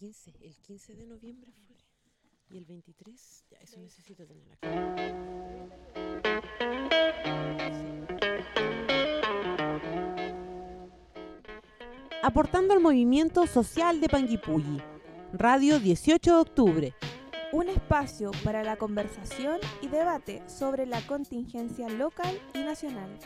15, el 15 de noviembre fue. Y el 23, ya eso necesito tener acá. Aportando al movimiento social de Panguipulli. Radio 18 de octubre. Un espacio para la conversación y debate sobre la contingencia local y nacional.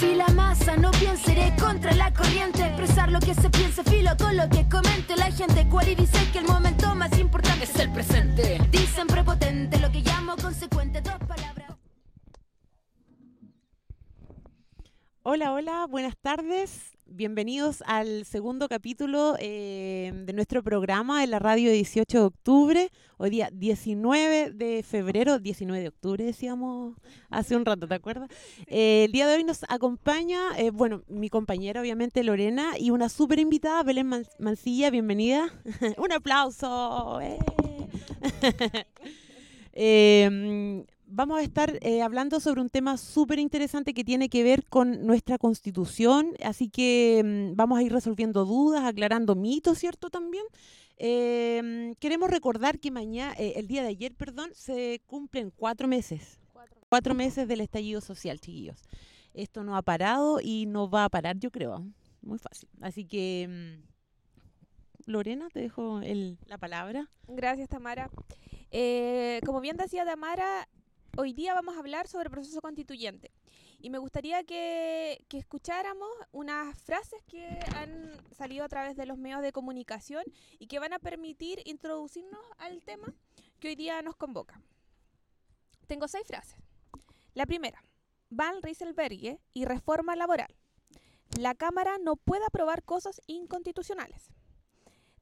Si la masa no piensa, iré contra la corriente. Expresar lo que se piense, filo con lo que comente la gente. Cual y dice que el momento más importante es el presente. Dicen prepotente, lo que llamo consecuente. Dos palabras. Hola, hola, buenas tardes. Bienvenidos al segundo capítulo eh, de nuestro programa de la radio 18 de octubre. Hoy día 19 de febrero, 19 de octubre decíamos hace un rato, ¿te acuerdas? Eh, el día de hoy nos acompaña, eh, bueno, mi compañera obviamente Lorena y una súper invitada, Belén Man- Mancilla, bienvenida. un aplauso. ¡eh! Eh, vamos a estar eh, hablando sobre un tema súper interesante que tiene que ver con nuestra constitución, así que mm, vamos a ir resolviendo dudas, aclarando mitos, ¿cierto? También. Eh, queremos recordar que mañana, el día de ayer, perdón, se cumplen cuatro meses. Cuatro meses del estallido social, chiquillos. Esto no ha parado y no va a parar, yo creo. Muy fácil. Así que, mm, Lorena, te dejo el- la palabra. Gracias, Tamara. Eh, como bien decía Tamara, hoy día vamos a hablar sobre el proceso constituyente. Y me gustaría que, escucháramos unas frases que han salido a través de los medios de comunicación y que van a permitir introducirnos al tema que hoy día nos convoca. Tengo seis frases. La primera, Van Rieselberghe y reforma laboral. La Cámara no puede aprobar cosas inconstitucionales.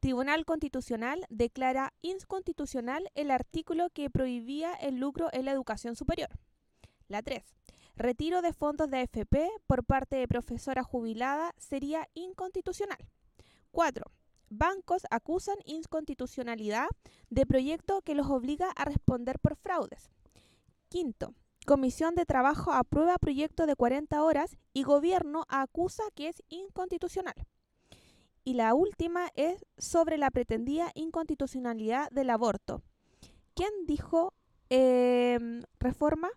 Tribunal Constitucional declara inconstitucional el artículo que prohibía el lucro en la educación superior. La 3. Retiro de fondos de AFP por parte de profesora jubilada sería inconstitucional. 4. Bancos acusan inconstitucionalidad de proyecto que los obliga a responder por fraudes. Quinto. Comisión de Trabajo aprueba proyecto de 40 horas y gobierno acusa que es inconstitucional. Y la última es sobre la pretendida inconstitucionalidad del aborto. ¿Quién dijo em, reforma?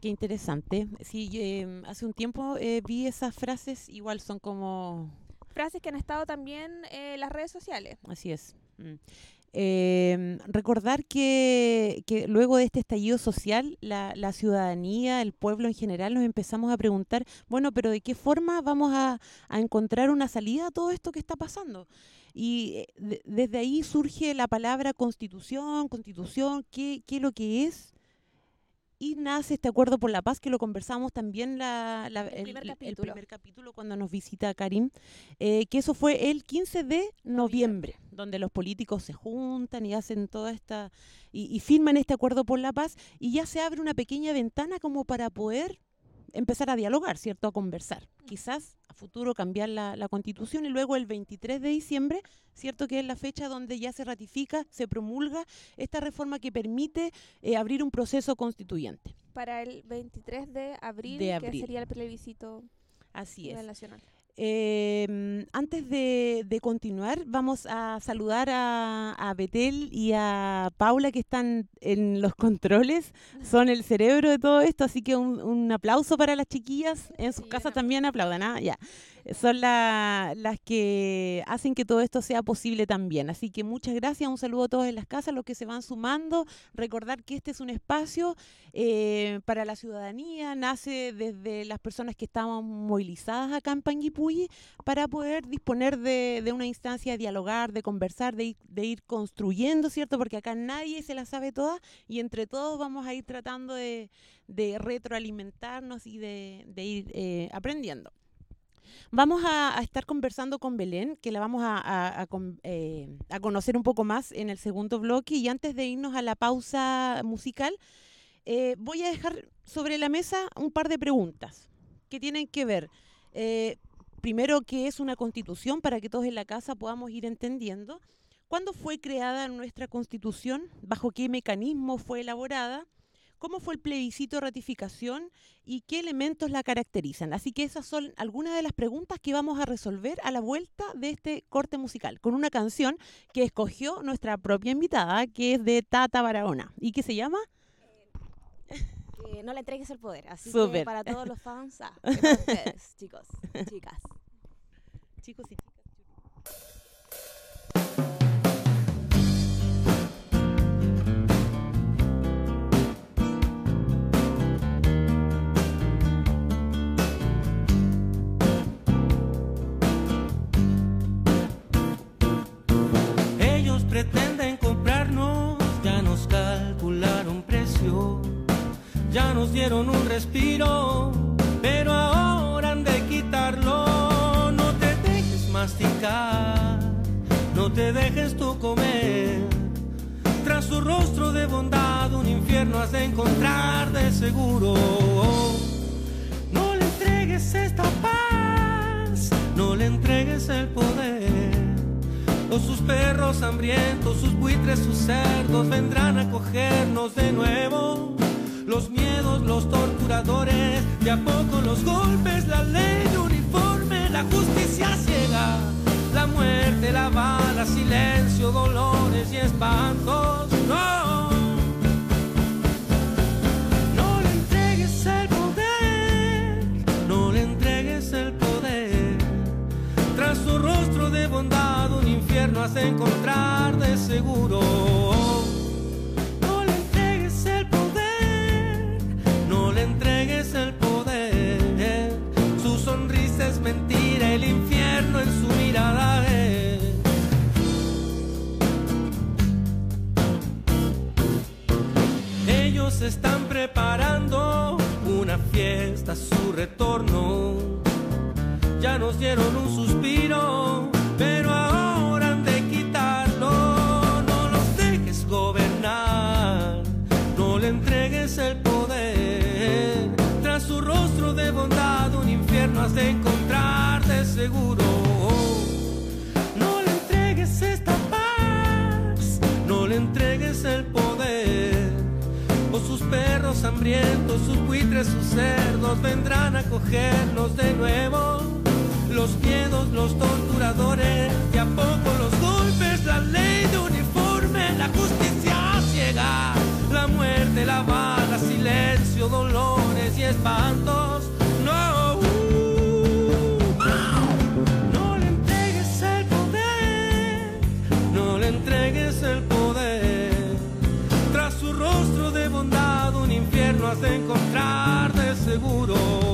Qué interesante. Sí, eh, hace un tiempo eh, vi esas frases, igual son como... Frases que han estado también en las redes sociales. Así es. Mm. Eh, recordar que, que luego de este estallido social, la, la ciudadanía, el pueblo en general, nos empezamos a preguntar, bueno, pero ¿de qué forma vamos a, a encontrar una salida a todo esto que está pasando? Y eh, de- desde ahí surge la palabra constitución, constitución, ¿qué, qué es lo que es? Y nace este acuerdo por la paz que lo conversamos también la, la- El primer capítulo. primer capítulo cuando nos visita Karim, eh, que eso fue el 15 de noviembre, donde los políticos se juntan y hacen toda esta, y, y firman este acuerdo por la paz y ya se abre una pequeña ventana como para poder empezar a dialogar, ¿cierto? A conversar. Quizás a futuro cambiar la, la constitución y luego el 23 de diciembre, ¿cierto? Que es la fecha donde ya se ratifica, se promulga esta reforma que permite eh, abrir un proceso constituyente. Para el 23 de abril, De que sería el plebiscito Así es. nacional. Eh, antes de, de continuar, vamos a saludar a, a Betel y a Paula que están en los controles. Son el cerebro de todo esto, así que un, un aplauso para las chiquillas. En sus Sí, casas también aplaudan, ¿ah? Ya. Son la- las que hacen que todo esto sea posible también. Así que muchas gracias, un saludo a todos en las casas, los que se van sumando. Recordar que este es un espacio eh, para la ciudadanía, nace desde las personas que estaban movilizadas acá en Panguipulli para poder disponer de, de una instancia de dialogar, de conversar, de ir, de ir construyendo, ¿cierto? Porque acá nadie se la sabe toda y entre todos vamos a ir tratando de, retroalimentarnos y de, de ir eh, aprendiendo. Vamos a, estar conversando con Belén, que la vamos eh, a conocer un poco más en el segundo bloque. Y antes de irnos a la pausa musical, eh, voy a dejar sobre la mesa un par de preguntas que tienen que ver, eh, primero, qué es una constitución para que todos en la casa podamos ir entendiendo. ¿Cuándo fue creada nuestra constitución? ¿Bajo qué mecanismo fue elaborada? Cómo fue el plebiscito de ratificación y qué elementos la caracterizan. Así que esas son algunas de las preguntas que vamos a resolver a la vuelta de este corte musical, con una canción que escogió nuestra propia invitada, que es de Tata Barahona y que se llama... Que no le entregues el poder. Así Súper. que para todos los fans, ah, ustedes, chicos, chicas. Chicos y chicas. Pretenden comprarnos, ya nos calcularon precio, ya nos dieron un respiro, pero ahora han de quitarlo. No te dejes masticar, no te dejes tú comer. Tras su rostro de bondad, un infierno has de encontrar de seguro. No le entregues esta paz, no le entregues el poder. O sus perros hambrientos, sus buitres, sus cerdos vendrán a cogernos de nuevo. Los miedos, los torturadores, de a poco los golpes, la ley uniforme, la justicia ciega, la muerte, la bala, silencio, dolores y espantos. No. No le entregues el poder, no le entregues el poder. Tras su rostro de bondad, infierno has encontrar de seguro. No le entregues el poder, no le entregues el poder. Su sonrisa es mentira, el infierno en su mirada es. Ellos están preparando una fiesta, su retorno ya nos dieron un suspiro, hambrientos, sus buitres, sus cerdos vendrán a cogernos de nuevo. Los miedos, los torturadores, y a poco los golpes, la ley de uniforme, la justicia ciega, la muerte, la bala, silencio, dolores y espantos. De encontrar de seguro.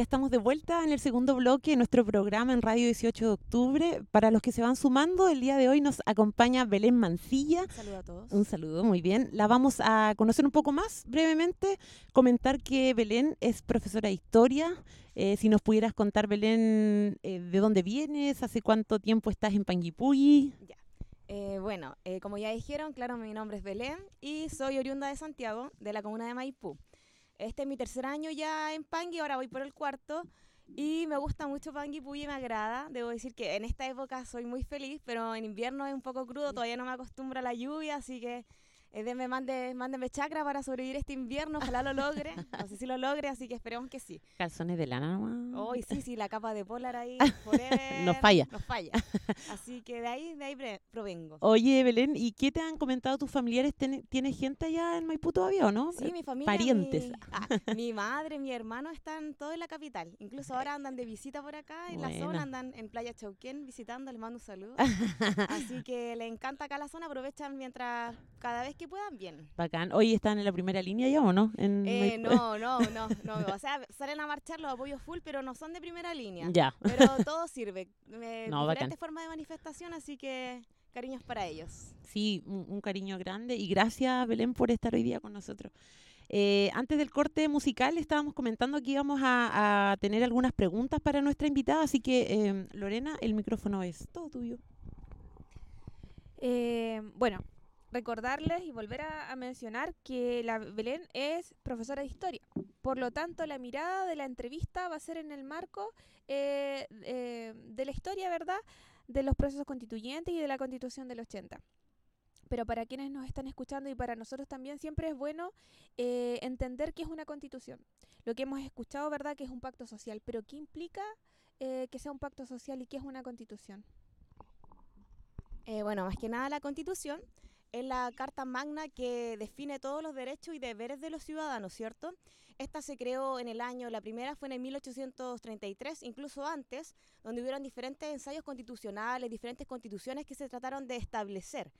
Ya estamos de vuelta en el segundo bloque de nuestro programa en Radio 18 de octubre. Para los que se van sumando, el día de hoy nos acompaña Belén Mancilla. Saludos a todos. Un saludo, muy bien. La vamos a conocer un poco más brevemente. Comentar que Belén es profesora de historia. Eh, si nos pudieras contar, Belén, eh, de dónde vienes, hace cuánto tiempo estás en Panguipulli. Eh, bueno, eh, como ya dijeron, claro, mi nombre es Belén y soy oriunda de Santiago, de la comuna de Maipú. Este es mi tercer año ya en Pangui, ahora voy por el cuarto. Y me gusta mucho Panguipulli y me agrada. Debo decir que en esta época soy muy feliz, pero en invierno es un poco crudo, todavía no me acostumbro a la lluvia, así que eh, denme, mande, mándenme chakra para sobrevivir este invierno, ojalá lo logre. No sé si lo logre, así que esperemos que sí. Calzones de lana nomás. Hoy sí, sí, la capa de polar ahí. forever, Nos falla. Nos falla. Así que de ahí, de ahí provengo. Oye, Belén, ¿y qué te han comentado tus familiares? ¿Tiene- ¿Tienes gente allá en Maipú todavía o no? Sí, mi familia. Parientes. Mi, ah, mi madre, mi hermano están todos en la capital. Incluso ahora andan de visita por acá, en la zona, andan en Playa Chauquén visitando, les mando un saludo. Así que les encanta acá la zona, aprovechan mientras cada vez que que puedan, bien. Bacán. Hoy están en la primera línea ya o no? En Eh, no, no, no, no. O sea, salen a marchar los apoyos full, pero no son de primera línea. Ya. Pero todo sirve. Eh, No, bacán. diferentes formas de manifestación, así que cariños para ellos. Sí, un, un cariño grande y gracias Belén por estar hoy día con nosotros. Eh, antes del corte musical estábamos comentando que íbamos a, a tener algunas preguntas para nuestra invitada, así que eh, Lorena, el micrófono es todo tuyo. Eh, bueno, recordarles y volver a, mencionar que la Belén es profesora de historia. Por lo tanto, la mirada de la entrevista va a ser en el marco eh, eh, de la historia, ¿verdad? De los procesos constituyentes y de la constitución del 80. Pero para quienes nos están escuchando y para nosotros también siempre es bueno eh, entender qué es una constitución. Lo que hemos escuchado, ¿verdad? Que es un pacto social. Pero ¿qué implica que sea un pacto social y qué es una constitución? Bueno, más que nada la Constitución es la carta magna que define todos los derechos y deberes de los ciudadanos, ¿cierto? Esta se creó en el año, la primera fue en el 1833, incluso antes, donde hubieron diferentes ensayos constitucionales, diferentes constituciones que se trataron de establecer.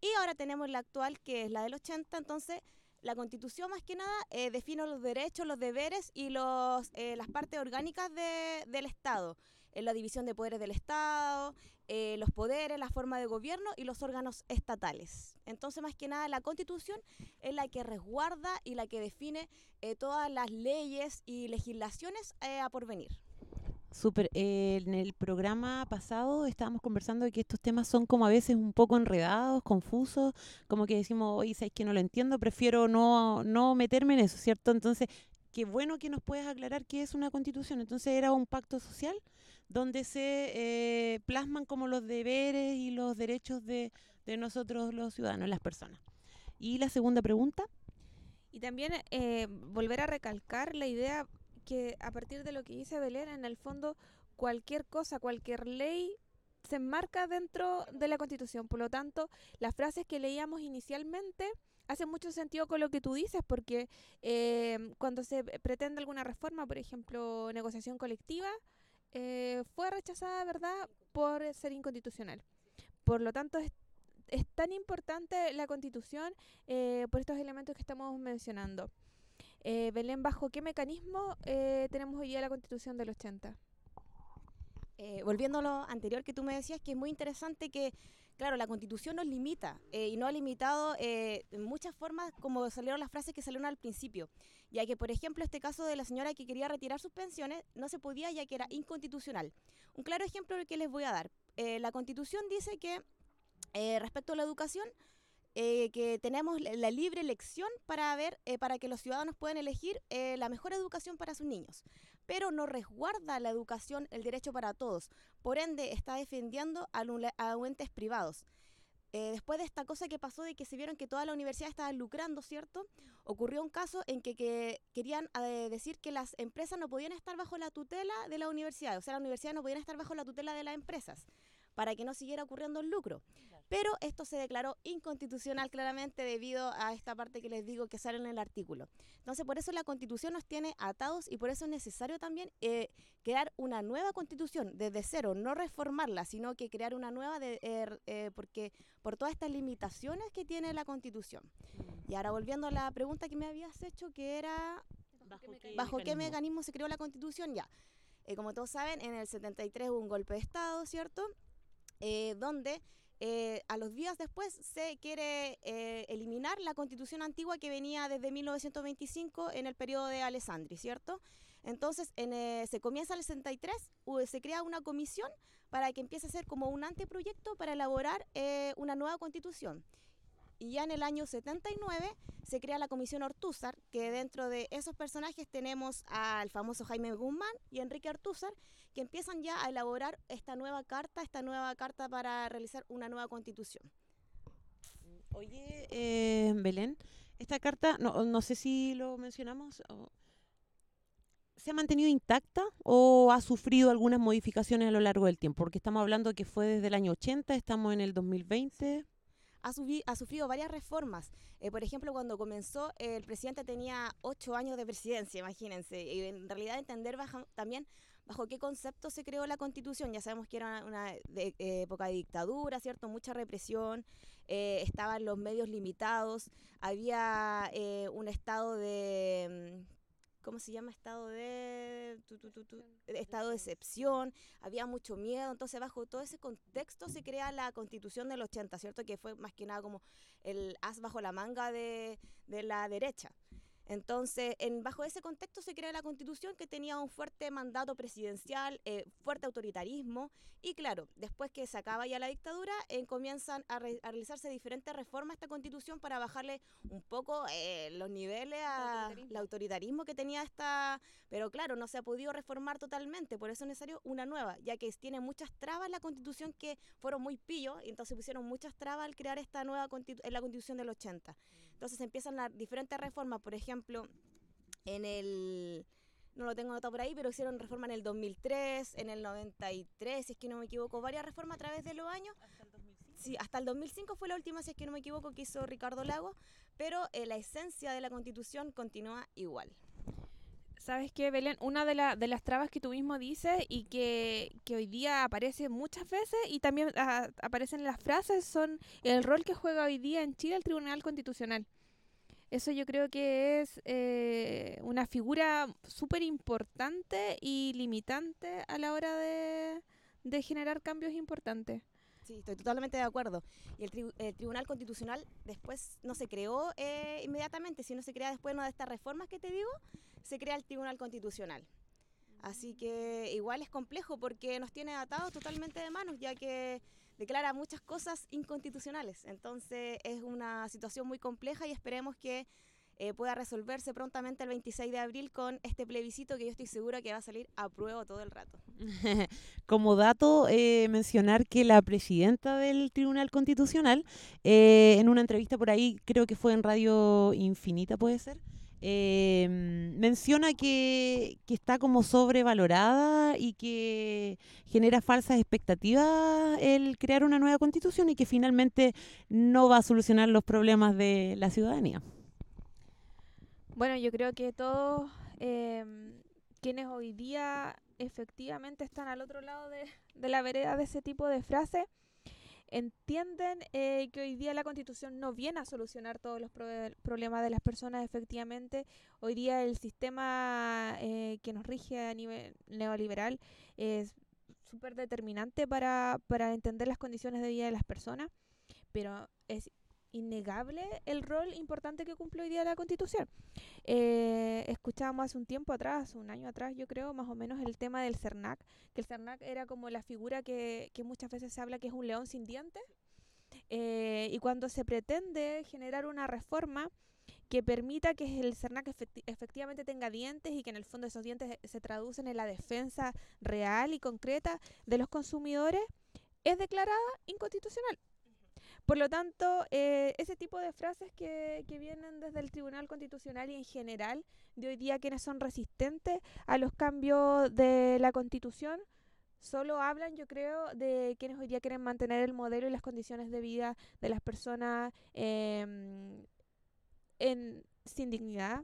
Y ahora tenemos la actual, que es la del 80, entonces la constitución más que nada eh, define los derechos, los deberes y los, eh, las partes orgánicas de- del Estado, en la división de poderes del Estado, eh, los poderes, la forma de gobierno y los órganos estatales. Entonces, más que nada, la constitución es la que resguarda y la que define eh, todas las leyes y legislaciones eh, a porvenir. Súper. eh, en el programa pasado estábamos conversando de que estos temas son como a veces un poco enredados, confusos, como que decimos, oye, ¿sabes que no lo entiendo? Prefiero no, no meterme en eso, ¿cierto? Entonces, qué bueno que nos puedas aclarar qué es una constitución. Entonces, era un pacto social donde se eh, plasman como los deberes y los derechos de, de nosotros los ciudadanos, las personas. Y la segunda pregunta. Y también eh, volver a recalcar la idea que a partir de lo que dice Belén, en el fondo cualquier cosa, cualquier ley se enmarca dentro de la Constitución. Por lo tanto, las frases que leíamos inicialmente hacen mucho sentido con lo que tú dices, porque eh, cuando se pretende alguna reforma, por ejemplo, negociación colectiva, eh, fue rechazada, ¿verdad?, por ser inconstitucional. Por lo tanto, es, es tan importante la Constitución eh, por estos elementos que estamos mencionando. Eh, Belén, ¿bajo qué mecanismo eh, tenemos hoy día la Constitución del 80? Eh, volviendo a lo anterior que tú me decías, que es muy interesante que, claro, la constitución nos limita eh, y no ha limitado eh, en muchas formas como salieron las frases que salieron al principio, ya que, por ejemplo, este caso de la señora que quería retirar sus pensiones no se podía ya que era inconstitucional. Un claro ejemplo que les voy a dar. Eh, la constitución dice que respecto a la educación, que tenemos la libre elección para ver, para que los ciudadanos puedan elegir la mejor educación para sus niños, pero no resguarda la educación el derecho para todos. Por ende, está defendiendo a, a privados. Eh, después de esta cosa que pasó de que se vieron que toda la universidad estaba lucrando, ¿cierto? Ocurrió un caso en que, que querían eh, decir que las empresas no podían estar bajo la tutela de la universidad, o sea, las universidades no podían estar bajo la tutela de las empresas para que no siguiera ocurriendo el lucro. Pero esto se declaró inconstitucional claramente debido a esta parte que les digo que sale en el artículo. Entonces, por eso la constitución nos tiene atados y por eso es necesario también eh, crear una nueva constitución desde cero, no reformarla, sino que crear una nueva de, er, eh, porque por todas estas limitaciones que tiene la constitución. Y ahora volviendo a la pregunta que me habías hecho, que era ¿Bajo qué mecanismo se creó la constitución? Ya. Eh, como todos saben, en el 73 hubo un golpe de Estado, ¿cierto? Eh, donde eh, a los días después se quiere eh, eliminar la constitución antigua que venía desde 1925 en el periodo de Alessandri, ¿cierto? Entonces, en, eh, se comienza el 63, u- se crea una comisión para que empiece a ser como un anteproyecto para elaborar eh, una nueva constitución. Y ya en el año 79 se crea la Comisión Ortúzar, que dentro de esos personajes tenemos al famoso Jaime Guzmán y Enrique Ortúzar, que empiezan ya a elaborar esta nueva carta, esta nueva carta para realizar una nueva constitución. Oye, eh, Belén, esta carta, no, sé si lo mencionamos, ¿se ha mantenido intacta o ha sufrido algunas modificaciones a lo largo del tiempo? Porque estamos hablando que fue desde el año 80, estamos en el 2020. Ha, sufrido varias reformas. Eh, por ejemplo, cuando comenzó, el presidente tenía ocho años de presidencia, imagínense. Y en realidad entender baja- también bajo qué concepto se creó la constitución. Ya sabemos que era una época de dictadura, ¿cierto? Mucha represión, eh, estaban los medios limitados, había eh, un estado de... ¿Cómo se llama? Estado de... tu, tu, tu, tu, estado de excepción, había mucho miedo, entonces bajo todo ese contexto se crea la constitución del 80, ¿cierto? Que fue más que nada como el as bajo la manga de, de la derecha. Entonces, en, bajo ese contexto se crea la constitución que tenía un fuerte mandato presidencial, eh, fuerte autoritarismo y claro, después que se acaba ya la dictadura, eh, comienzan a, re- a realizarse diferentes reformas a esta constitución para bajarle un poco eh, los niveles al autoritarismo. autoritarismo que tenía esta... Pero claro, no se ha podido reformar totalmente, por eso es necesario una nueva, ya que tiene muchas trabas la constitución que fueron muy pillos y entonces pusieron muchas trabas al crear esta nueva constitu- en la constitución del 80. Entonces empiezan las diferentes reformas, por ejemplo, en el... No lo tengo anotado por ahí, pero hicieron reforma en el 2003, en el 93, si es que no me equivoco, varias reformas a través de los años. Sí, hasta el 2005 fue la última, si es que no me equivoco, que hizo Ricardo Lago, pero eh, la esencia de la constitución continúa igual. ¿Sabes qué, Belén? Una de, la- de las trabas que tú mismo dices y que, que hoy día aparece muchas veces y también ah, aparecen en las frases son el rol que juega hoy día en Chile el Tribunal Constitucional. Eso yo creo que es eh, una figura súper importante y limitante a la hora de, de generar cambios importantes. Sí, estoy totalmente de acuerdo. Y el, tribu- el Tribunal Constitucional después no se creó eh, inmediatamente, sino se crea después de una de estas reformas que te digo, se crea el Tribunal Constitucional. Así que igual es complejo porque nos tiene atados totalmente de manos, ya que declara muchas cosas inconstitucionales. Entonces es una situación muy compleja y esperemos que eh, pueda resolverse prontamente el 26 de abril con este plebiscito que yo estoy segura que va a salir a prueba todo el rato. Como dato, eh, mencionar que la presidenta del Tribunal Constitucional, eh, en una entrevista por ahí, creo que fue en Radio Infinita, puede ser, eh, menciona que, que está como sobrevalorada y que genera falsas expectativas el crear una nueva constitución y que finalmente no va a solucionar los problemas de la ciudadanía. Bueno, yo creo que todos em, quienes hoy día efectivamente están al otro lado de, la vereda de ese tipo de frases entienden eh, que hoy día la constitución no viene a solucionar todos los probe- problemas de las personas efectivamente. Hoy día el sistema eh, que nos rige a nivel neoliberal es súper determinante para, para entender las condiciones de vida de las personas, pero es innegable el rol importante que cumple hoy día la constitución. Eh, escuchábamos hace un tiempo atrás, un año atrás yo creo, más o menos el tema del CERNAC, que el CERNAC era como la figura que, muchas veces se habla que es un león sin dientes, eh, y cuando se pretende generar una reforma que permita que el CERNAC efecti- efectivamente tenga dientes y que en el fondo esos dientes se traducen en la defensa real y concreta de los consumidores, es declarada inconstitucional. Por lo tanto, eh, ese tipo de frases que, que vienen desde el Tribunal Constitucional y en general de hoy día quienes son resistentes a los cambios de la Constitución, solo hablan, yo creo, de quienes hoy día quieren mantener el modelo y las condiciones de vida de las personas em, en, sin dignidad.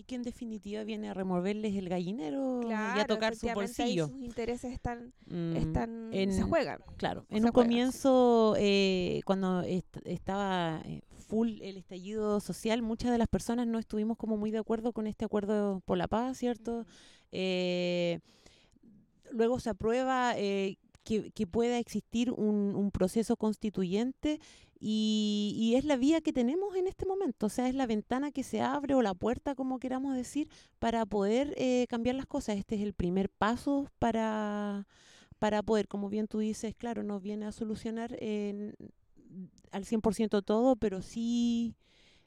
Y que en definitiva viene a removerles el gallinero y a tocar su ahí bolsillo. sus intereses están, Mm, están se juegan. Claro, en un juegan. comienzo, eh, cuando est- estaba eh, full el estallido social, muchas de las personas no estuvimos como muy de acuerdo con este acuerdo por la paz, ¿cierto? Eh, luego se aprueba eh, que, pueda existir un, proceso constituyente y, y es la vía que tenemos en este momento, o sea, es la ventana que se abre o la puerta, como queramos decir, para poder eh, cambiar las cosas. Este es el primer paso para, para poder, como bien tú dices, claro, no viene a solucionar en- al 100% todo, pero sí,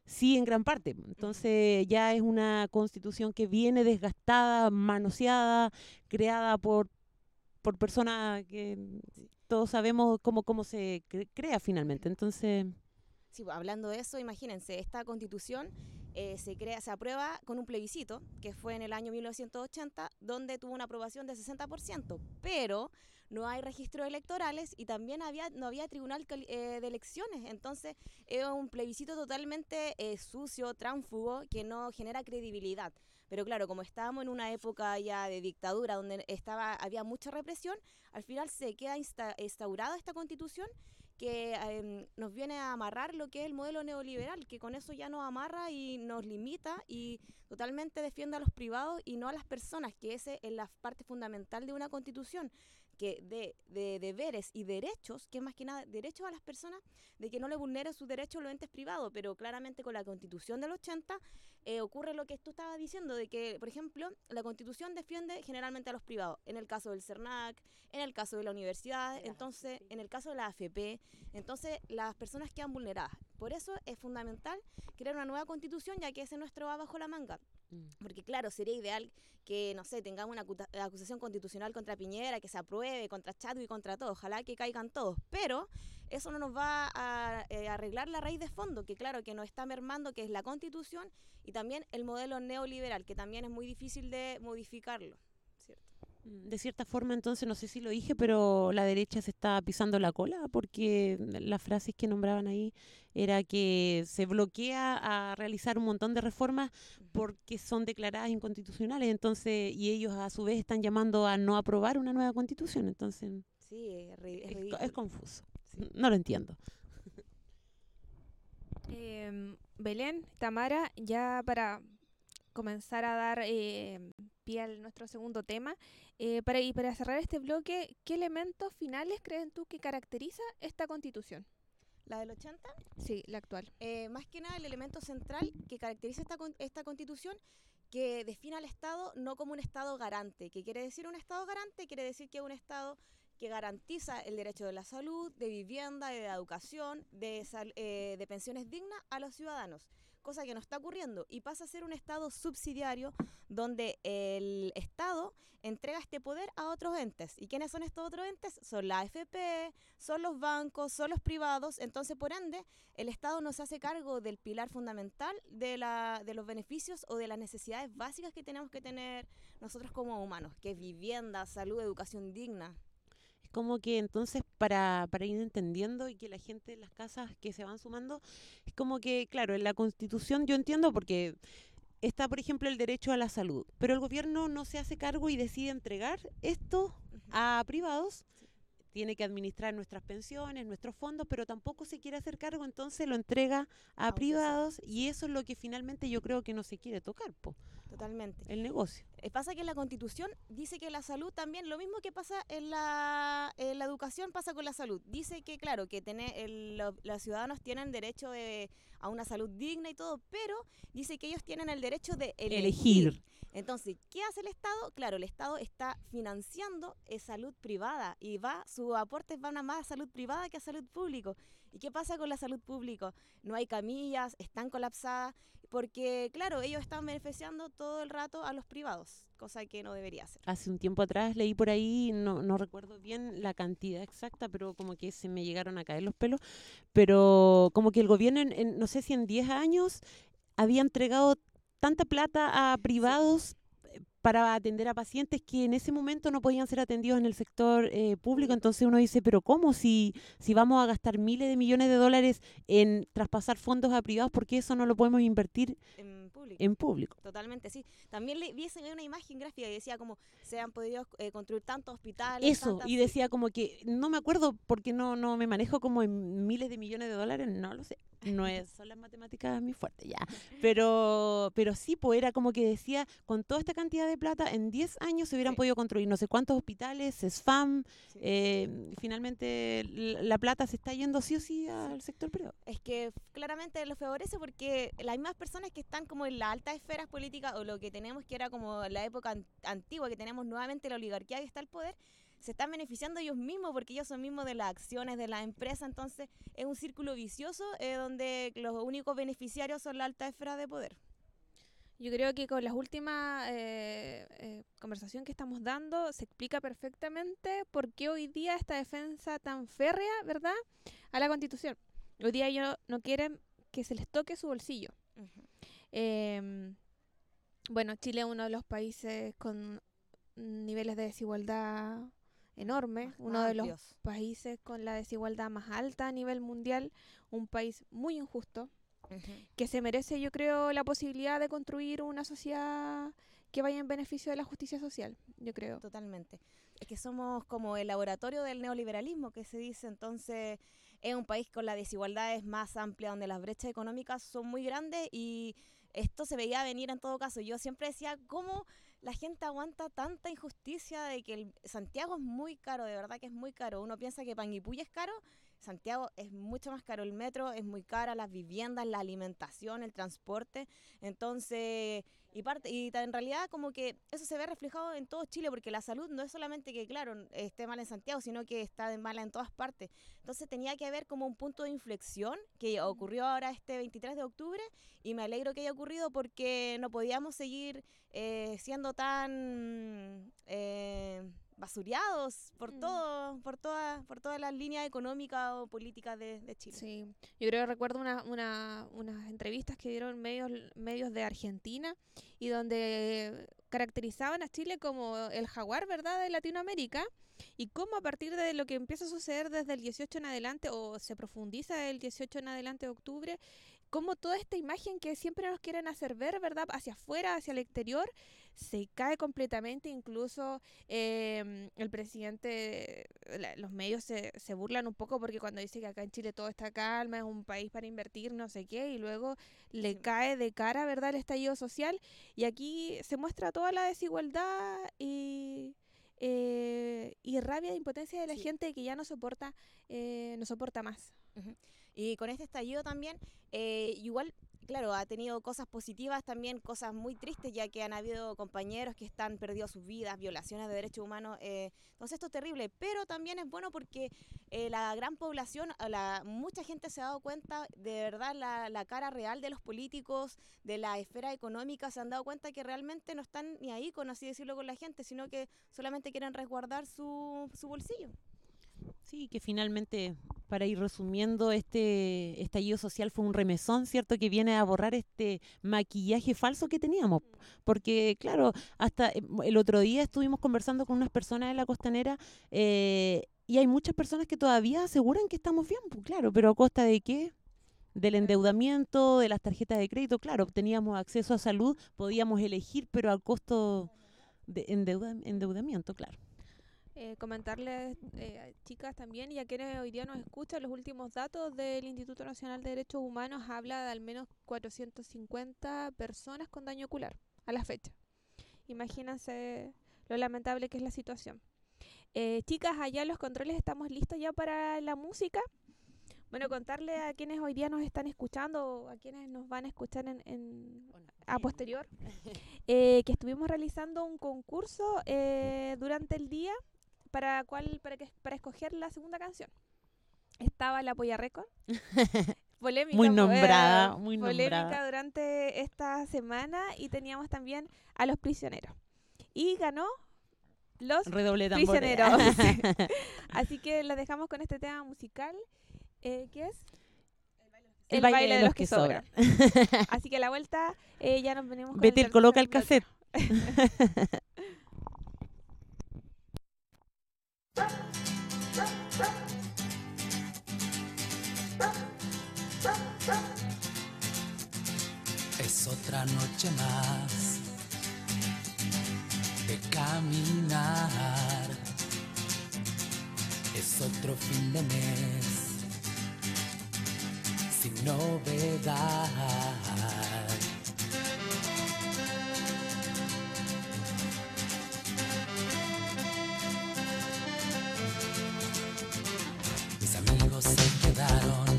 sí en gran parte. Entonces ya es una constitución que viene desgastada, manoseada, creada por, por personas que todos sabemos cómo, cómo se cre- crea finalmente. Entonces, Sí, pues, hablando de eso, imagínense, esta constitución eh, se, crea, se aprueba con un plebiscito, que fue en el año 1980, donde tuvo una aprobación del 60%, pero no hay registros electorales y también había, no había tribunal eh, de elecciones. Entonces, es un plebiscito totalmente eh, sucio, tránfugo, que no genera credibilidad. Pero claro, como estábamos en una época ya de dictadura donde estaba, había mucha represión, al final se queda insta- instaurada esta constitución que em, nos viene a amarrar lo que es el modelo neoliberal, que con eso ya nos amarra y nos limita y totalmente defiende a los privados y no a las personas, que esa es la parte fundamental de una constitución, que de, de deberes y derechos, que más que nada derechos a las personas, de que no le vulneren sus derechos los entes privados, pero claramente con la constitución del 80 eh, ocurre lo que tú estabas diciendo, de que, por ejemplo, la constitución defiende generalmente a los privados, en el caso del CERNAC, en el caso de la universidad, entonces, en el caso de la AFP, entonces las personas quedan vulneradas. Por eso es fundamental crear una nueva constitución, ya que ese nuestro va bajo la manga. Mm. Porque claro, sería ideal que, no sé, tengamos una acusación constitucional contra Piñera, que se apruebe, contra Chadwick, contra todos, ojalá que caigan todos, pero eso no nos va a eh, arreglar la raíz de fondo, que claro, que nos está mermando, que es la constitución y también el modelo neoliberal, que también es muy difícil de modificarlo. Mm, De cierta forma, entonces, no sé si lo dije, pero la derecha se está pisando la cola porque las frases que nombraban ahí era que se bloquea a realizar un montón de reformas porque son declaradas inconstitucionales, entonces, y ellos a su vez están llamando a no aprobar una nueva constitución, entonces Sí, es, es es confuso. No lo entiendo. Em, Belén, Tamara, ya para comenzar a dar eh, pie a nuestro segundo tema, eh, para, y para cerrar este bloque, ¿qué elementos finales creen tú que caracteriza esta constitución? La del 80 Sí, la actual. Eh, más que nada el elemento central que caracteriza esta, esta constitución que define al Estado no como un Estado garante. ¿Qué quiere decir un Estado garante? Quiere decir que es un Estado que garantiza el derecho de la salud, de vivienda, de educación, de, sal- eh, de pensiones dignas a los ciudadanos. Cosa que no está ocurriendo y pasa a ser un Estado subsidiario donde el Estado entrega este poder a otros entes. ¿Y quiénes son estos otros entes? Son la AFP, son los bancos, son los privados. Entonces, por ende, el Estado no se hace cargo del pilar fundamental de, la, de los beneficios o de las necesidades básicas que tenemos que tener nosotros como humanos, que es vivienda, salud, educación digna. Como que entonces para, para ir entendiendo y que la gente en las casas que se van sumando, es como que, claro, en la constitución yo entiendo porque está, por ejemplo, el derecho a la salud, pero el gobierno no se hace cargo y decide entregar esto a privados. Tiene que administrar nuestras pensiones, nuestros fondos, pero tampoco se quiere hacer cargo, entonces lo entrega a sea- privados y eso es lo que finalmente yo creo que no se quiere tocar, po, Totalmente. el negocio. Eh, Pasa que en la Constitución dice que la salud también, lo mismo que pasa en la, en la educación, pasa con la salud. Dice que, claro, que tiene el- lo- los ciudadanos tienen derecho de- a una salud digna y todo, pero dice que ellos tienen el derecho de elegir. Elegir. Entonces, ¿qué hace el Estado? Claro, el Estado está financiando eh, salud privada y va, sus aportes van a más a salud privada que a salud pública. ¿Y qué pasa con la salud pública? No hay camillas, están colapsadas, porque, claro, ellos están beneficiando todo el rato a los privados, cosa que no debería ser. Hace un tiempo atrás leí por ahí, no, no recuerdo bien la cantidad exacta, pero como que se me llegaron a caer los pelos, pero como que el gobierno, en, en- no sé si en 10 años, había entregado tanta plata a privados para atender a pacientes que en ese momento no podían ser atendidos en el sector eh, público. Entonces uno dice, pero ¿cómo si, si vamos a gastar miles de millones de dólares en traspasar fondos a privados? ¿Por qué eso no lo podemos invertir En público. en público? Totalmente, sí. También le, vi una imagen gráfica que decía como se han podido eh, construir tantos hospitales. Eso, tantas- y decía como que, no me acuerdo porque no, no me manejo como en miles de millones de dólares, no lo sé. No es, son las matemáticas muy fuertes, ya. Pero, pero sí, pues era como que decía, con toda esta cantidad de plata, en 10 años se hubieran Sí. podido construir no sé cuántos hospitales, SFAM, Sí. eh, finalmente la plata se está yendo sí o sí al sector privado. Es que claramente lo favorece porque las mismas personas que están como las altas esferas políticas o lo que tenemos que era como la época an- antigua que tenemos nuevamente la oligarquía que está al poder, se están beneficiando ellos mismos porque ellos son mismos de las acciones de la empresa, entonces es un círculo vicioso eh, donde los únicos beneficiarios son las altas esferas de poder. Yo creo que con las últimas eh, eh, conversación que estamos dando se explica perfectamente por qué hoy día esta defensa tan férrea, ¿verdad?, a la Constitución. Hoy día ellos no quieren que se les toque su bolsillo. Em, bueno, Chile es uno de los países con niveles de desigualdad enormes, Más- uno más de los países con la desigualdad más alta a nivel mundial, un país muy injusto, que se merece, yo creo, la posibilidad de construir una sociedad que vaya en beneficio de la justicia social, yo creo. Totalmente. Es que somos como el laboratorio del neoliberalismo que se dice, entonces es un país con las desigualdades más amplias, donde las brechas económicas son muy grandes y esto se veía venir en todo caso. Yo siempre decía, ¿cómo la gente aguanta tanta injusticia de que el Santiago es muy caro, de verdad que es muy caro? Uno piensa que Panguipulli es caro, Santiago es mucho más caro, el metro es muy cara, las viviendas, la alimentación, el transporte, entonces y parte y en realidad como que eso se ve reflejado en todo Chile porque la salud no es solamente que claro esté mal en Santiago sino que está de mala en todas partes. Entonces tenía que haber como un punto de inflexión que ocurrió ahora este 23 de octubre y me alegro que haya ocurrido porque no podíamos seguir eh, siendo tan eh, basureados por Mm. todo por toda por todas las líneas económicas o políticas de, de Chile Sí, yo creo que recuerdo una, una- unas entrevistas que dieron medios, medios de Argentina y donde caracterizaban a Chile como el jaguar, ¿verdad?, de Latinoamérica y cómo a partir de lo que empieza a suceder desde el 18 en adelante o se profundiza el 18 en adelante de octubre, cómo toda esta imagen que siempre nos quieren hacer ver, ¿verdad?, hacia afuera, hacia el exterior, se cae completamente, incluso eh, el presidente, la- los medios se, se burlan un poco porque cuando dice que acá en Chile todo está calma, es un país para invertir, no sé qué, y luego le cae de cara, ¿verdad?, el estallido social, y aquí se muestra toda la desigualdad y... eh, y rabia e impotencia de la Sí. gente que ya no soporta eh, no soporta más Y con este estallido también, eh, igual, claro, ha tenido cosas positivas, también cosas muy tristes, ya que han habido compañeros que están perdido sus vidas, violaciones de derechos humanos. eh, entonces esto es terrible, pero también es bueno porque eh, la gran población, la, mucha gente se ha dado cuenta de verdad la, la cara real de los políticos, de la esfera económica, se han dado cuenta que realmente no están ni ahí, con así decirlo, con la gente, sino que solamente quieren resguardar su, su bolsillo. Sí, que finalmente, para ir resumiendo, este estallido social fue un remesón, ¿cierto? Que viene a borrar este maquillaje falso que teníamos. Porque, claro, hasta eh, el otro día estuvimos conversando con unas personas en la costanera eh, y hay muchas personas que todavía aseguran que estamos bien, pues, claro, pero a costa de qué? Del endeudamiento, de las tarjetas de crédito, claro, teníamos acceso a salud, podíamos elegir, pero al costo de endeuda- endeudamiento, claro. Eh, comentarles, eh, chicas, también, y a quienes hoy día nos escuchan, los últimos datos del Instituto Nacional de Derechos Humanos habla de al menos 450 personas con daño ocular a la fecha. Imagínense lo lamentable que es la situación. Eh, chicas, allá en los controles estamos listos ya para la música. Bueno, contarle a quienes hoy día nos están escuchando o a quienes nos van a escuchar en, en- a posterior, eh, que estuvimos realizando un concurso eh, durante el día para cuál para que para escoger la segunda canción. Estaba la Polla Record. polémica, Muy po- nombrada, eh, muy polémica nombrada. durante esta semana y teníamos también a los prisioneros. Y ganó los Redoble prisioneros. sí. Así que los dejamos con este tema musical eh, que es El baile de los que sobran. Así que a la vuelta eh, ya nos venimos con Betel coloca el cassette. Es otra noche más de caminar. Es otro fin de mes sin novedad. Se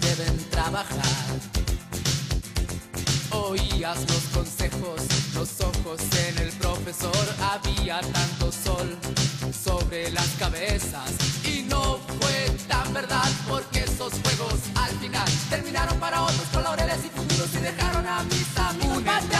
deben trabajar. Oías los consejos, los ojos en el profesor, había tanto sol sobre las cabezas y no fue tan verdad porque esos juegos al final terminaron para otros con laureles y futuros y dejaron a mis amigos Únete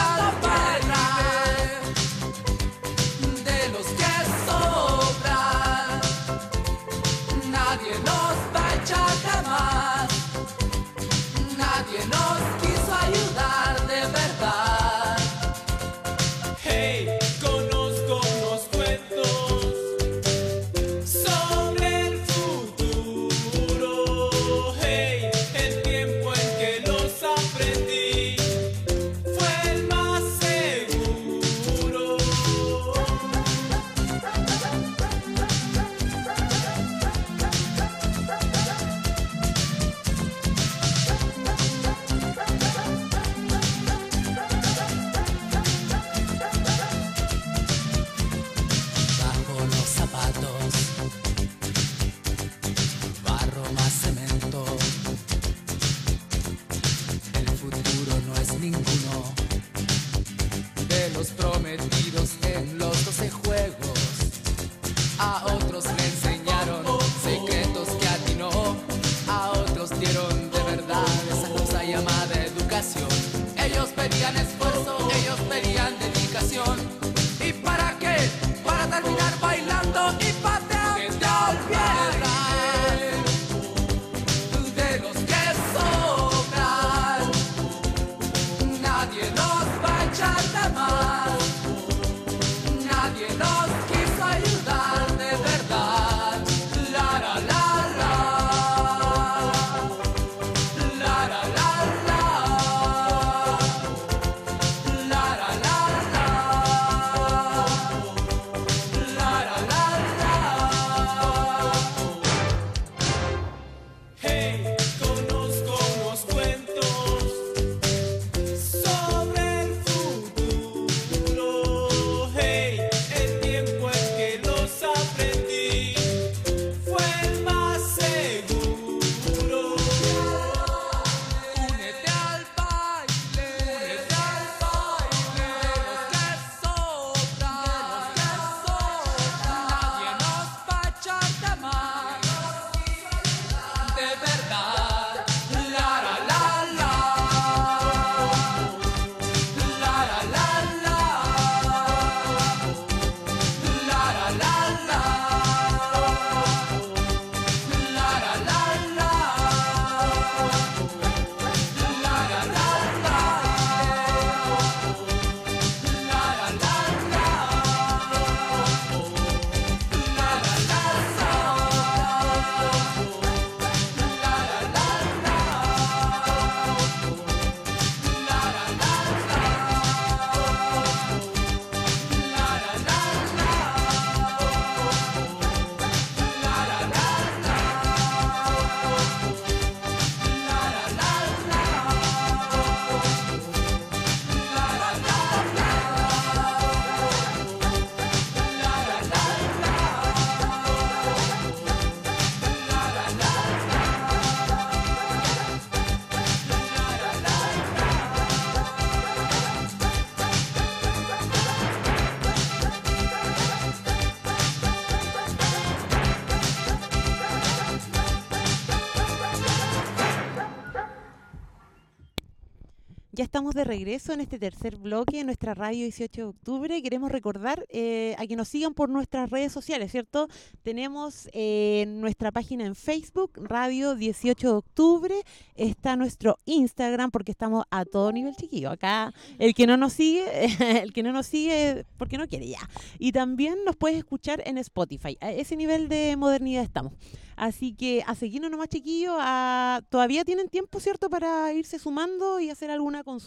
estamos de regreso en este tercer bloque en nuestra radio 18 de octubre. Queremos recordar eh, a que nos sigan por nuestras redes sociales, ¿cierto? Tenemos eh, nuestra página en Facebook, Radio 18 de octubre. Está nuestro Instagram, porque estamos a todo nivel chiquillo. Acá el que no nos sigue, el que no nos sigue, porque no quiere ya. Y también nos puedes escuchar en Spotify. A ese nivel de modernidad estamos. Así que a seguirnos nomás, chiquillos. a- Todavía tienen tiempo, ¿cierto?, para irse sumando y hacer alguna consulta.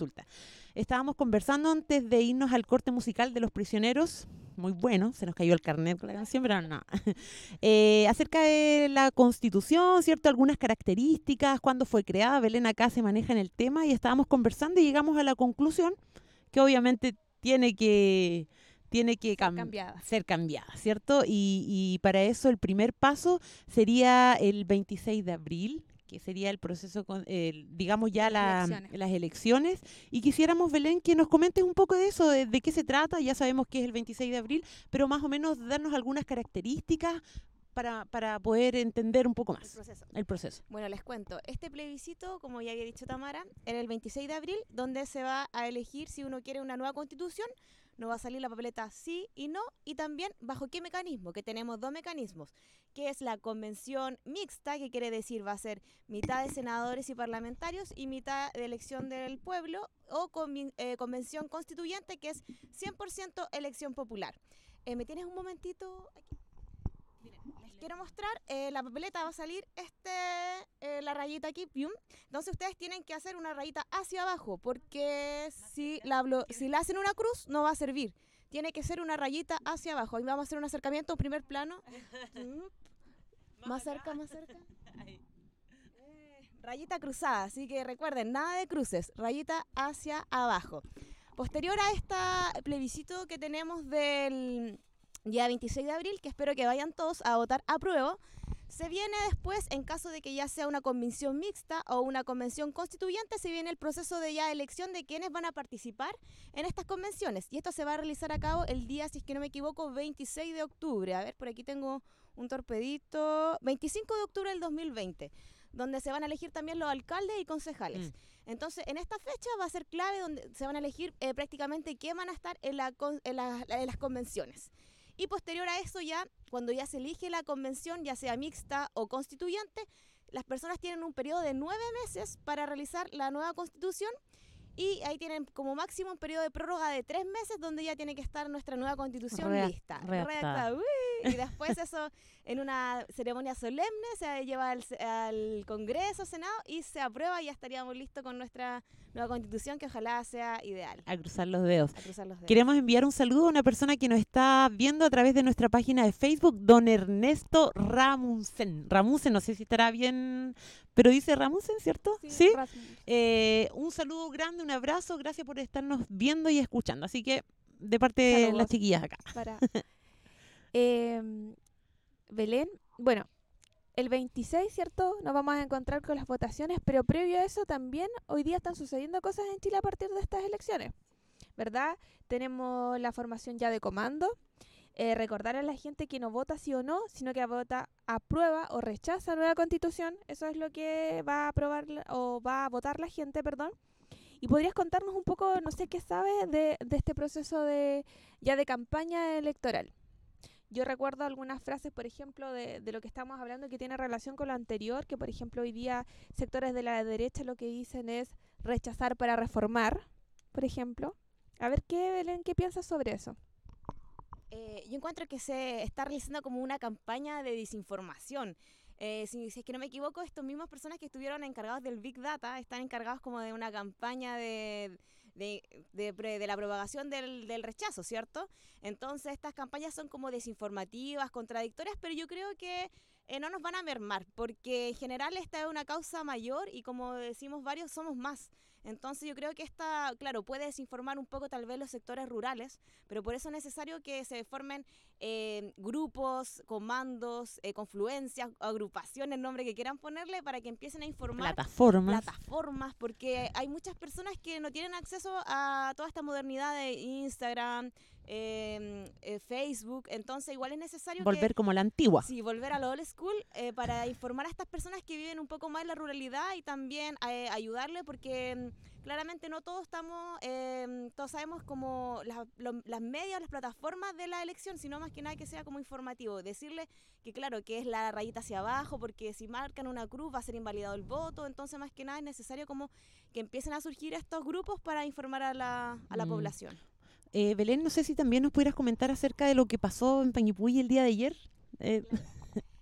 Estábamos conversando antes de irnos al corte musical de Los Prisioneros. Muy bueno, se nos cayó el carnet con la canción, pero no. Eh, acerca de la constitución, ¿cierto? Algunas características, cuándo fue creada. Belén acá se maneja en el tema y estábamos conversando y llegamos a la conclusión que obviamente tiene que, tiene que cam- cambiada. ser cambiada, ¿cierto? Y, y para eso el primer paso sería el 26 de abril, que sería el proceso, con, el- digamos ya Las la- elecciones. las elecciones. Y quisiéramos, Belén, que nos comentes un poco de eso, de, de qué se trata. Ya sabemos que es el 26 de abril, pero más o menos darnos algunas características para, para poder entender un poco El más proceso. el proceso. Bueno, les cuento. Este plebiscito, como ya había dicho Tamara, era el 26 de abril, donde se va a elegir si uno quiere una nueva constitución. No va a salir la papeleta sí y no. Y también bajo qué mecanismo, que tenemos dos mecanismos, que es la convención mixta, que quiere decir va a ser mitad de senadores y parlamentarios y mitad de elección del pueblo, o eh, convención constituyente, que es 100% elección popular. Eh, ¿Me tienes un momentito aquí? Quiero mostrar, eh, la papeleta va a salir este, eh, la rayita aquí, pium. entonces ustedes tienen que hacer una rayita hacia abajo, porque si la, blo- si la hacen una cruz no va a servir, tiene que ser una rayita hacia abajo, ahí vamos a hacer un acercamiento, un primer plano, más cerca, más cerca. Eh, Rayita cruzada, así que recuerden, nada de cruces, rayita hacia abajo. Posterior a este plebiscito que tenemos del día 26 de abril, que espero que vayan todos a votar a prueba, se viene después, en caso de que ya sea una convención mixta o una convención constituyente, se viene el proceso de ya elección de quienes van a participar en estas convenciones. Y esto se va a realizar a cabo el día, si es que no me equivoco, 26 de octubre. A ver, por aquí tengo un torpedito. 25 de octubre del 2020 donde se van a elegir también los alcaldes y concejales. Mm. Entonces, en esta fecha va a ser clave donde se van a elegir eh, prácticamente quién van a estar en, la en la- en las convenciones. Y posterior a eso ya, cuando ya se elige la convención, ya sea mixta o constituyente, las personas tienen un periodo de nueve meses para realizar la nueva constitución y ahí tienen como máximo un periodo de prórroga de tres meses donde ya tiene que estar nuestra nueva constitución lista. redactada. Y después eso en una ceremonia solemne se lleva al, al Congreso, Senado y se aprueba y ya estaríamos listos con nuestra nueva constitución que ojalá sea ideal. A cruzar los dedos. A cruzar los dedos. Queremos enviar un saludo a una persona que nos está viendo a través de nuestra página de Facebook, don Ernesto Ramusen. Ramusen, no sé si estará bien, pero dice Ramusen, ¿cierto? Sí. Rasmus. Eh, un saludo grande, un abrazo, gracias por estarnos viendo y escuchando. Así que, de parte de las chiquillas acá. para Em, Belén. Bueno, el 26, ¿cierto? Nos vamos a encontrar con las votaciones, pero previo a eso también hoy día están sucediendo cosas en Chile a partir de estas elecciones, ¿verdad? Tenemos la formación ya de comando. eh, recordar a la gente que no vota sí o no, sino que vota aprueba o rechaza nueva constitución. Eso es lo que va a aprobar la- o va a votar la gente, perdón. Y podrías contarnos un poco, no sé qué sabes de, de este proceso de ya de campaña electoral. Yo recuerdo algunas frases, por ejemplo, de, de lo que estamos hablando que tiene relación con lo anterior, que por ejemplo hoy día sectores de la derecha lo que dicen es rechazar para reformar, por ejemplo. A ver, ¿qué, Belén, qué piensas sobre eso? Eh, yo encuentro que se está realizando como una campaña de desinformación. Eh, si, si es que no me equivoco, estas mismas personas que estuvieron encargados del Big Data están encargados como de una campaña de, de, de de la propagación del, del rechazo, ¿cierto? Entonces estas campañas son como desinformativas, contradictorias, pero yo creo que eh, no nos van a mermar, porque en general esta es una causa mayor y como decimos varios, somos más. Entonces yo creo que esta, claro, puede desinformar un poco tal vez los sectores rurales, pero por eso es necesario que se formen eh, grupos, comandos, eh, confluencias, agrupaciones, nombre que quieran ponerle, para que empiecen a informar Plataformas. plataformas, porque hay muchas personas que no tienen acceso a toda esta modernidad de Instagram, eh, eh, Facebook, entonces igual es necesario Volver que... como la antigua. Sí, volver a la old school eh, para informar a estas personas que viven un poco más en la ruralidad y también eh, ayudarle porque mm, claramente no todos estamos, eh, todos sabemos como la- lo- las medias, las plataformas de la elección, sino más que nada que sea como informativo. Decirle que claro, que es la rayita hacia abajo porque si marcan una cruz va a ser invalidado el voto, entonces más que nada es necesario como que empiecen a surgir estos grupos para informar a la, a la Mm. población. Eh, Belén, no sé si también nos pudieras comentar acerca de lo que pasó en Pañipuy el día de ayer. Eh,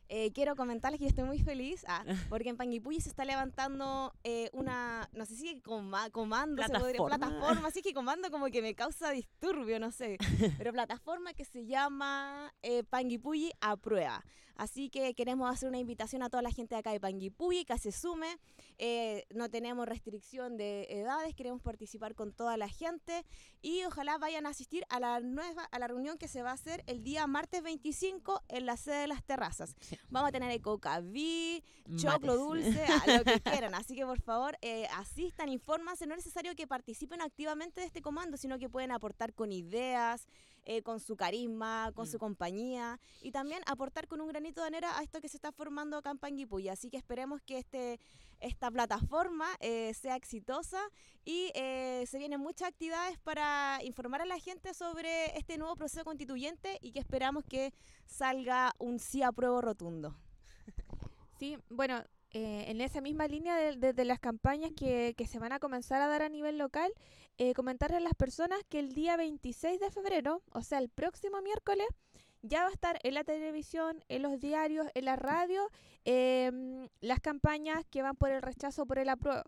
Eh, quiero comentarles que yo estoy muy feliz ah, porque en Panguipulli se está levantando eh, una, no sé si coma- comando, se podría- Plataforma. plataforma, así que comando como que me causa disturbio, no sé, pero plataforma que se llama eh, Panguipulli a prueba. Así que queremos hacer una invitación a toda la gente de acá de Panguipulli que se sume. Eh, no tenemos restricción de edades, queremos participar con toda la gente y ojalá vayan a asistir a la nueva a la reunión que se va a hacer el día martes 25 en la sede de las terrazas. Sí. Vamos a tener el Mates. choclo dulce, a lo que quieran. Así que por favor, eh, asistan, infórmanse. No es necesario que participen activamente de este comando, sino que pueden aportar con ideas, eh, con su carisma, con Mm. su compañía y también aportar con un granito de arena a esto que se está formando acá en Panguipulli. Así que esperemos que este, esta plataforma eh, sea exitosa y eh, se vienen muchas actividades para informar a la gente sobre este nuevo proceso constituyente y que esperamos que salga un sí apruebo rotundo. Sí, bueno, eh, en esa misma línea de, de- de las campañas que, que se van a comenzar a dar a nivel local, eh, comentarle a las personas que el día 26 de febrero, o sea, el próximo miércoles, ya va a estar en la televisión, en los diarios, en la radio, em, las campañas que van por el rechazo, por el apruebo.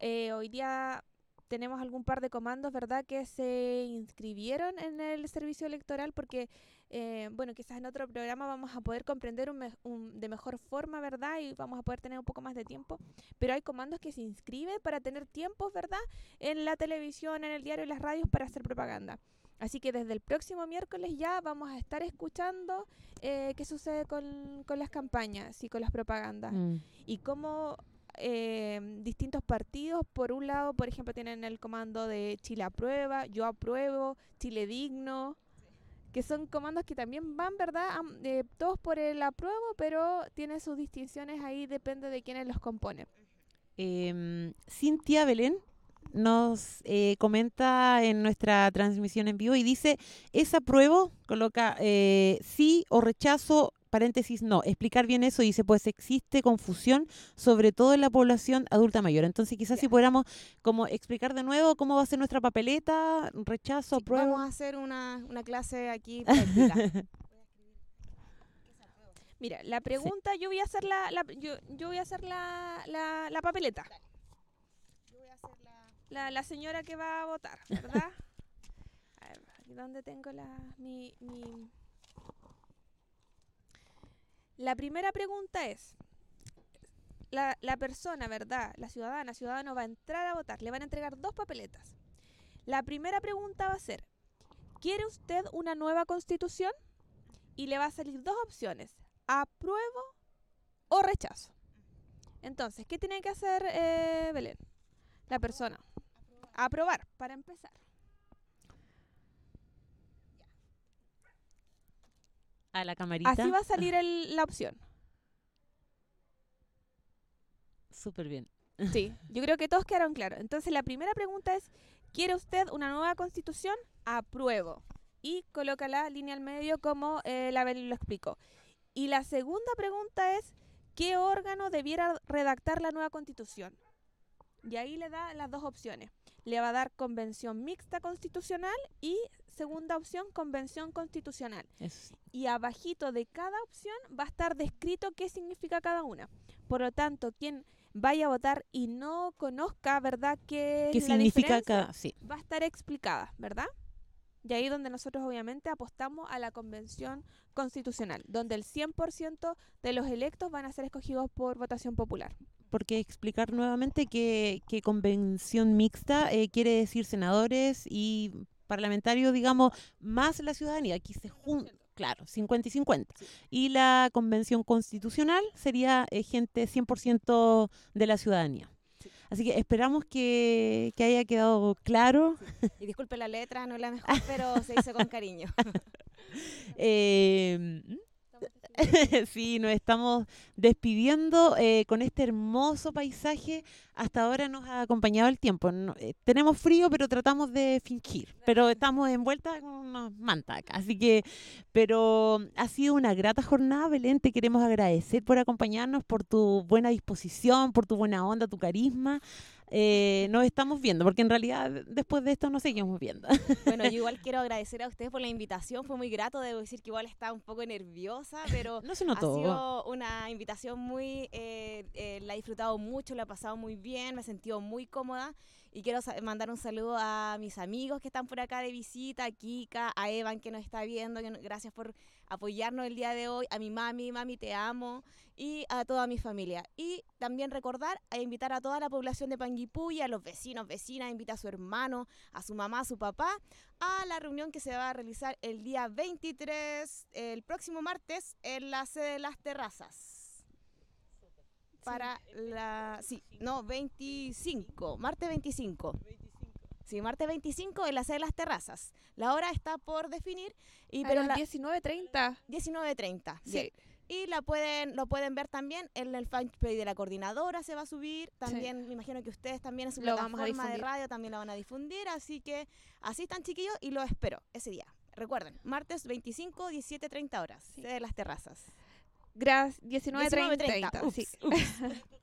Eh, hoy día tenemos algún par de comandos, ¿verdad?, que se inscribieron en el servicio electoral porque, eh, bueno, quizás en otro programa vamos a poder comprender un me- un- de mejor forma, ¿verdad? Y vamos a poder tener un poco más de tiempo. Pero hay comandos que se inscriben para tener tiempos, ¿verdad? En la televisión, en el diario y las radios para hacer propaganda. Así que desde el próximo miércoles ya vamos a estar escuchando eh, qué sucede con, con las campañas y con las propagandas Mm. y cómo eh, distintos partidos, por un lado, por ejemplo, tienen el comando de Chile aprueba, yo apruebo, Chile digno, que son comandos que también van, ¿verdad? Eh, todos por el apruebo, pero tienen sus distinciones ahí, depende de quiénes los componen. Em, Cintia Belén nos eh, comenta en nuestra transmisión en vivo y dice, es apruebo, coloca eh, sí o rechazo, paréntesis no. Explicar bien eso dice, pues existe confusión, sobre todo en la población adulta mayor. Entonces quizás si pudiéramos como explicar de nuevo cómo va a ser nuestra papeleta, rechazo, Sí, apruebo. vamos a hacer una, una clase aquí práctica. Mira, la pregunta, yo voy a hacer la, la- yo, yo voy a hacer la, la, la papeleta. La, la señora que va a votar, ¿verdad? a ver, donde tengo la, mi, mi... La primera pregunta es, la, persona, ¿verdad? La ciudadana, ciudadano va a entrar a votar, le van a entregar dos papeletas. La primera pregunta va a ser, ¿quiere usted una nueva constitución? Y le va a salir dos opciones, apruebo o rechazo. Entonces, ¿qué tiene que hacer eh, Belén? La persona. Aprobar, para empezar. A la camarita. Así va a salir el- la opción. Súper bien. Sí, yo creo que todos quedaron claros. Entonces, la primera pregunta es, ¿quiere usted una nueva constitución? Apruebo. Y coloca la línea al medio como eh, la Belén lo explicó. Y la segunda pregunta es, ¿qué órgano debiera redactar la nueva constitución? Y ahí le da las dos opciones. Le va a dar convención mixta constitucional y segunda opción, convención constitucional. Es- y abajito de cada opción va a estar descrito qué significa cada una. Por lo tanto, quien vaya a votar y no conozca, ¿verdad?, qué, ¿Qué es significa cada...? Sí. va a estar explicada, ¿verdad? Y ahí donde nosotros obviamente apostamos a la convención constitucional, donde el 100% de los electos van a ser escogidos por votación popular. Porque explicar nuevamente que, que convención mixta eh, quiere decir senadores y parlamentarios, digamos, más la ciudadanía. Aquí se juntan, claro, 50 y 50. Y la convención constitucional sería eh, gente 100% de la ciudadanía. Así que esperamos que, que haya quedado claro. Y disculpe la letra, no es la mejor, pero se hizo con cariño. Eh, sí, nos estamos despidiendo eh, con este hermoso paisaje. Hasta ahora nos ha acompañado el tiempo. No- eh, tenemos frío, pero tratamos de fingir. Pero estamos envueltas con unas mantas acá. Así que, pero ha sido una grata jornada, Belén. Te queremos agradecer por acompañarnos, por tu buena disposición, por tu buena onda, tu carisma. Eh, nos estamos viendo, porque en realidad después de esto nos seguimos viendo. Bueno, yo igual quiero agradecer a ustedes por la invitación. Fue muy grato, debo decir que igual estaba un poco nerviosa, pero No se ha sido una invitación muy, eh, eh, la he disfrutado mucho, la he pasado muy bien, me he sentido muy cómoda y quiero mandar un saludo a mis amigos que están por acá de visita, a Kika, a Evan que nos está viendo, que gracias por apoyarnos el día de hoy, a mi mami, mami te amo, y a toda mi familia. Y también recordar a invitar a toda la población de Panguipulli, a los vecinos, vecinas, invita a su hermano, a su mamá, a su papá, a la reunión que se va a realizar el día 23, el próximo martes, en la sede de las terrazas. Para la... Sí, no, 25, martes 25. Sí, martes 25 en la sede de las terrazas. La hora está por definir, y, A pero las la 19.30. 19.30. Sí. Sí. Y la pueden, lo pueden ver también en el fanpage de la coordinadora, se va a subir. También me imagino que ustedes también en su Lo vamos a plataforma de radio también lo van a difundir. Así que así están chiquillos y los espero ese día. Recuerden, martes 25, 17.30 horas, Sí. sede de las terrazas. Gracias. 19.30. 19:30, sí. ups,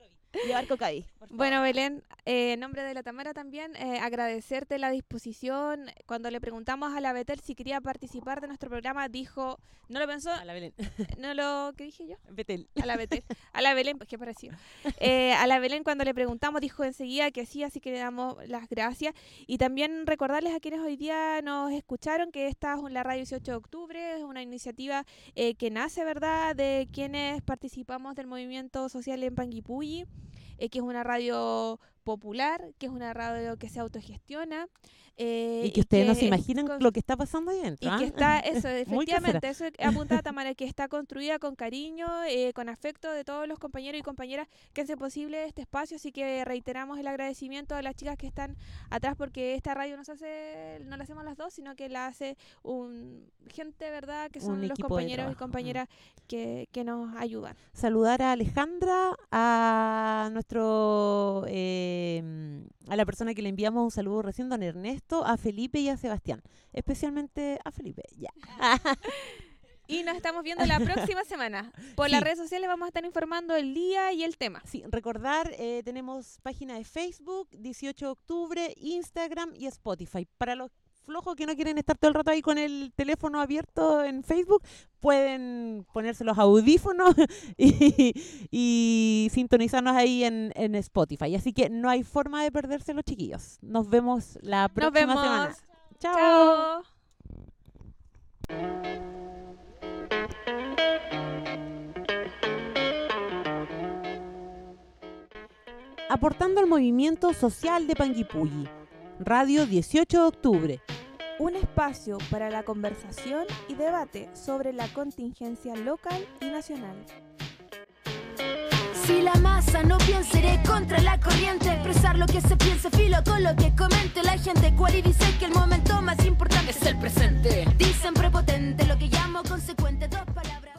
Llevar cocaí. Bueno, Belén, eh, en nombre de la Tamara también, eh, agradecerte la disposición. Cuando le preguntamos a la Betel si quería participar de nuestro programa, dijo, no lo pensó, A la Belén. no lo, ¿qué dije yo? Betel. A la Betel, a la Belén, pues qué parecido. Eh, a la Belén cuando le preguntamos dijo enseguida que sí, así que le damos las gracias. Y también recordarles a quienes hoy día nos escucharon que esta es la radio 18 de octubre, es una iniciativa eh, que nace, ¿verdad?, de quienes participamos del movimiento social en Panguipulli, que es una radio popular, que es una radio que se autogestiona. eh, Y que ustedes no se imaginan con- lo que está pasando ahí y adentro. que ¿ah? está, eso, efectivamente, eso que apunta Tamara, que está construida con cariño, eh, con afecto de todos los compañeros y compañeras que hacen posible este espacio, así que reiteramos el agradecimiento a las chicas que están atrás, porque esta radio no se hace, no la hacemos las dos, sino que la hace un gente, ¿verdad?, que son los compañeros y compañeras que, que nos ayudan. saludar a Alejandra, a nuestro, eh, a la persona que le enviamos un saludo recién, don Ernesto, a Felipe y a Sebastián. Especialmente a Felipe, ya. Y nos estamos viendo la próxima semana. Por las Sí. redes sociales vamos a estar informando el día y el tema. Sí, recordar, eh, tenemos página de Facebook, 18 de octubre, Instagram y Spotify. Para los flojos que no quieren estar todo el rato ahí con el teléfono abierto en Facebook, pueden ponerse los audífonos y, y sintonizarnos ahí en, en Spotify. Así que no hay forma de perderse los chiquillos. Nos vemos la próxima vemos. semana. Chao. Chao. Aportando al movimiento social de Panguipulli. Radio 18 de Octubre. Un espacio para la conversación y debate sobre la contingencia local y nacional. Si la masa no piensa, iré contra la corriente. Expresar lo que se piensa, filo con lo que comente la gente. Cual y dice que el momento más importante es el presente. Dicen prepotente, lo que llamo consecuente, dos palabras.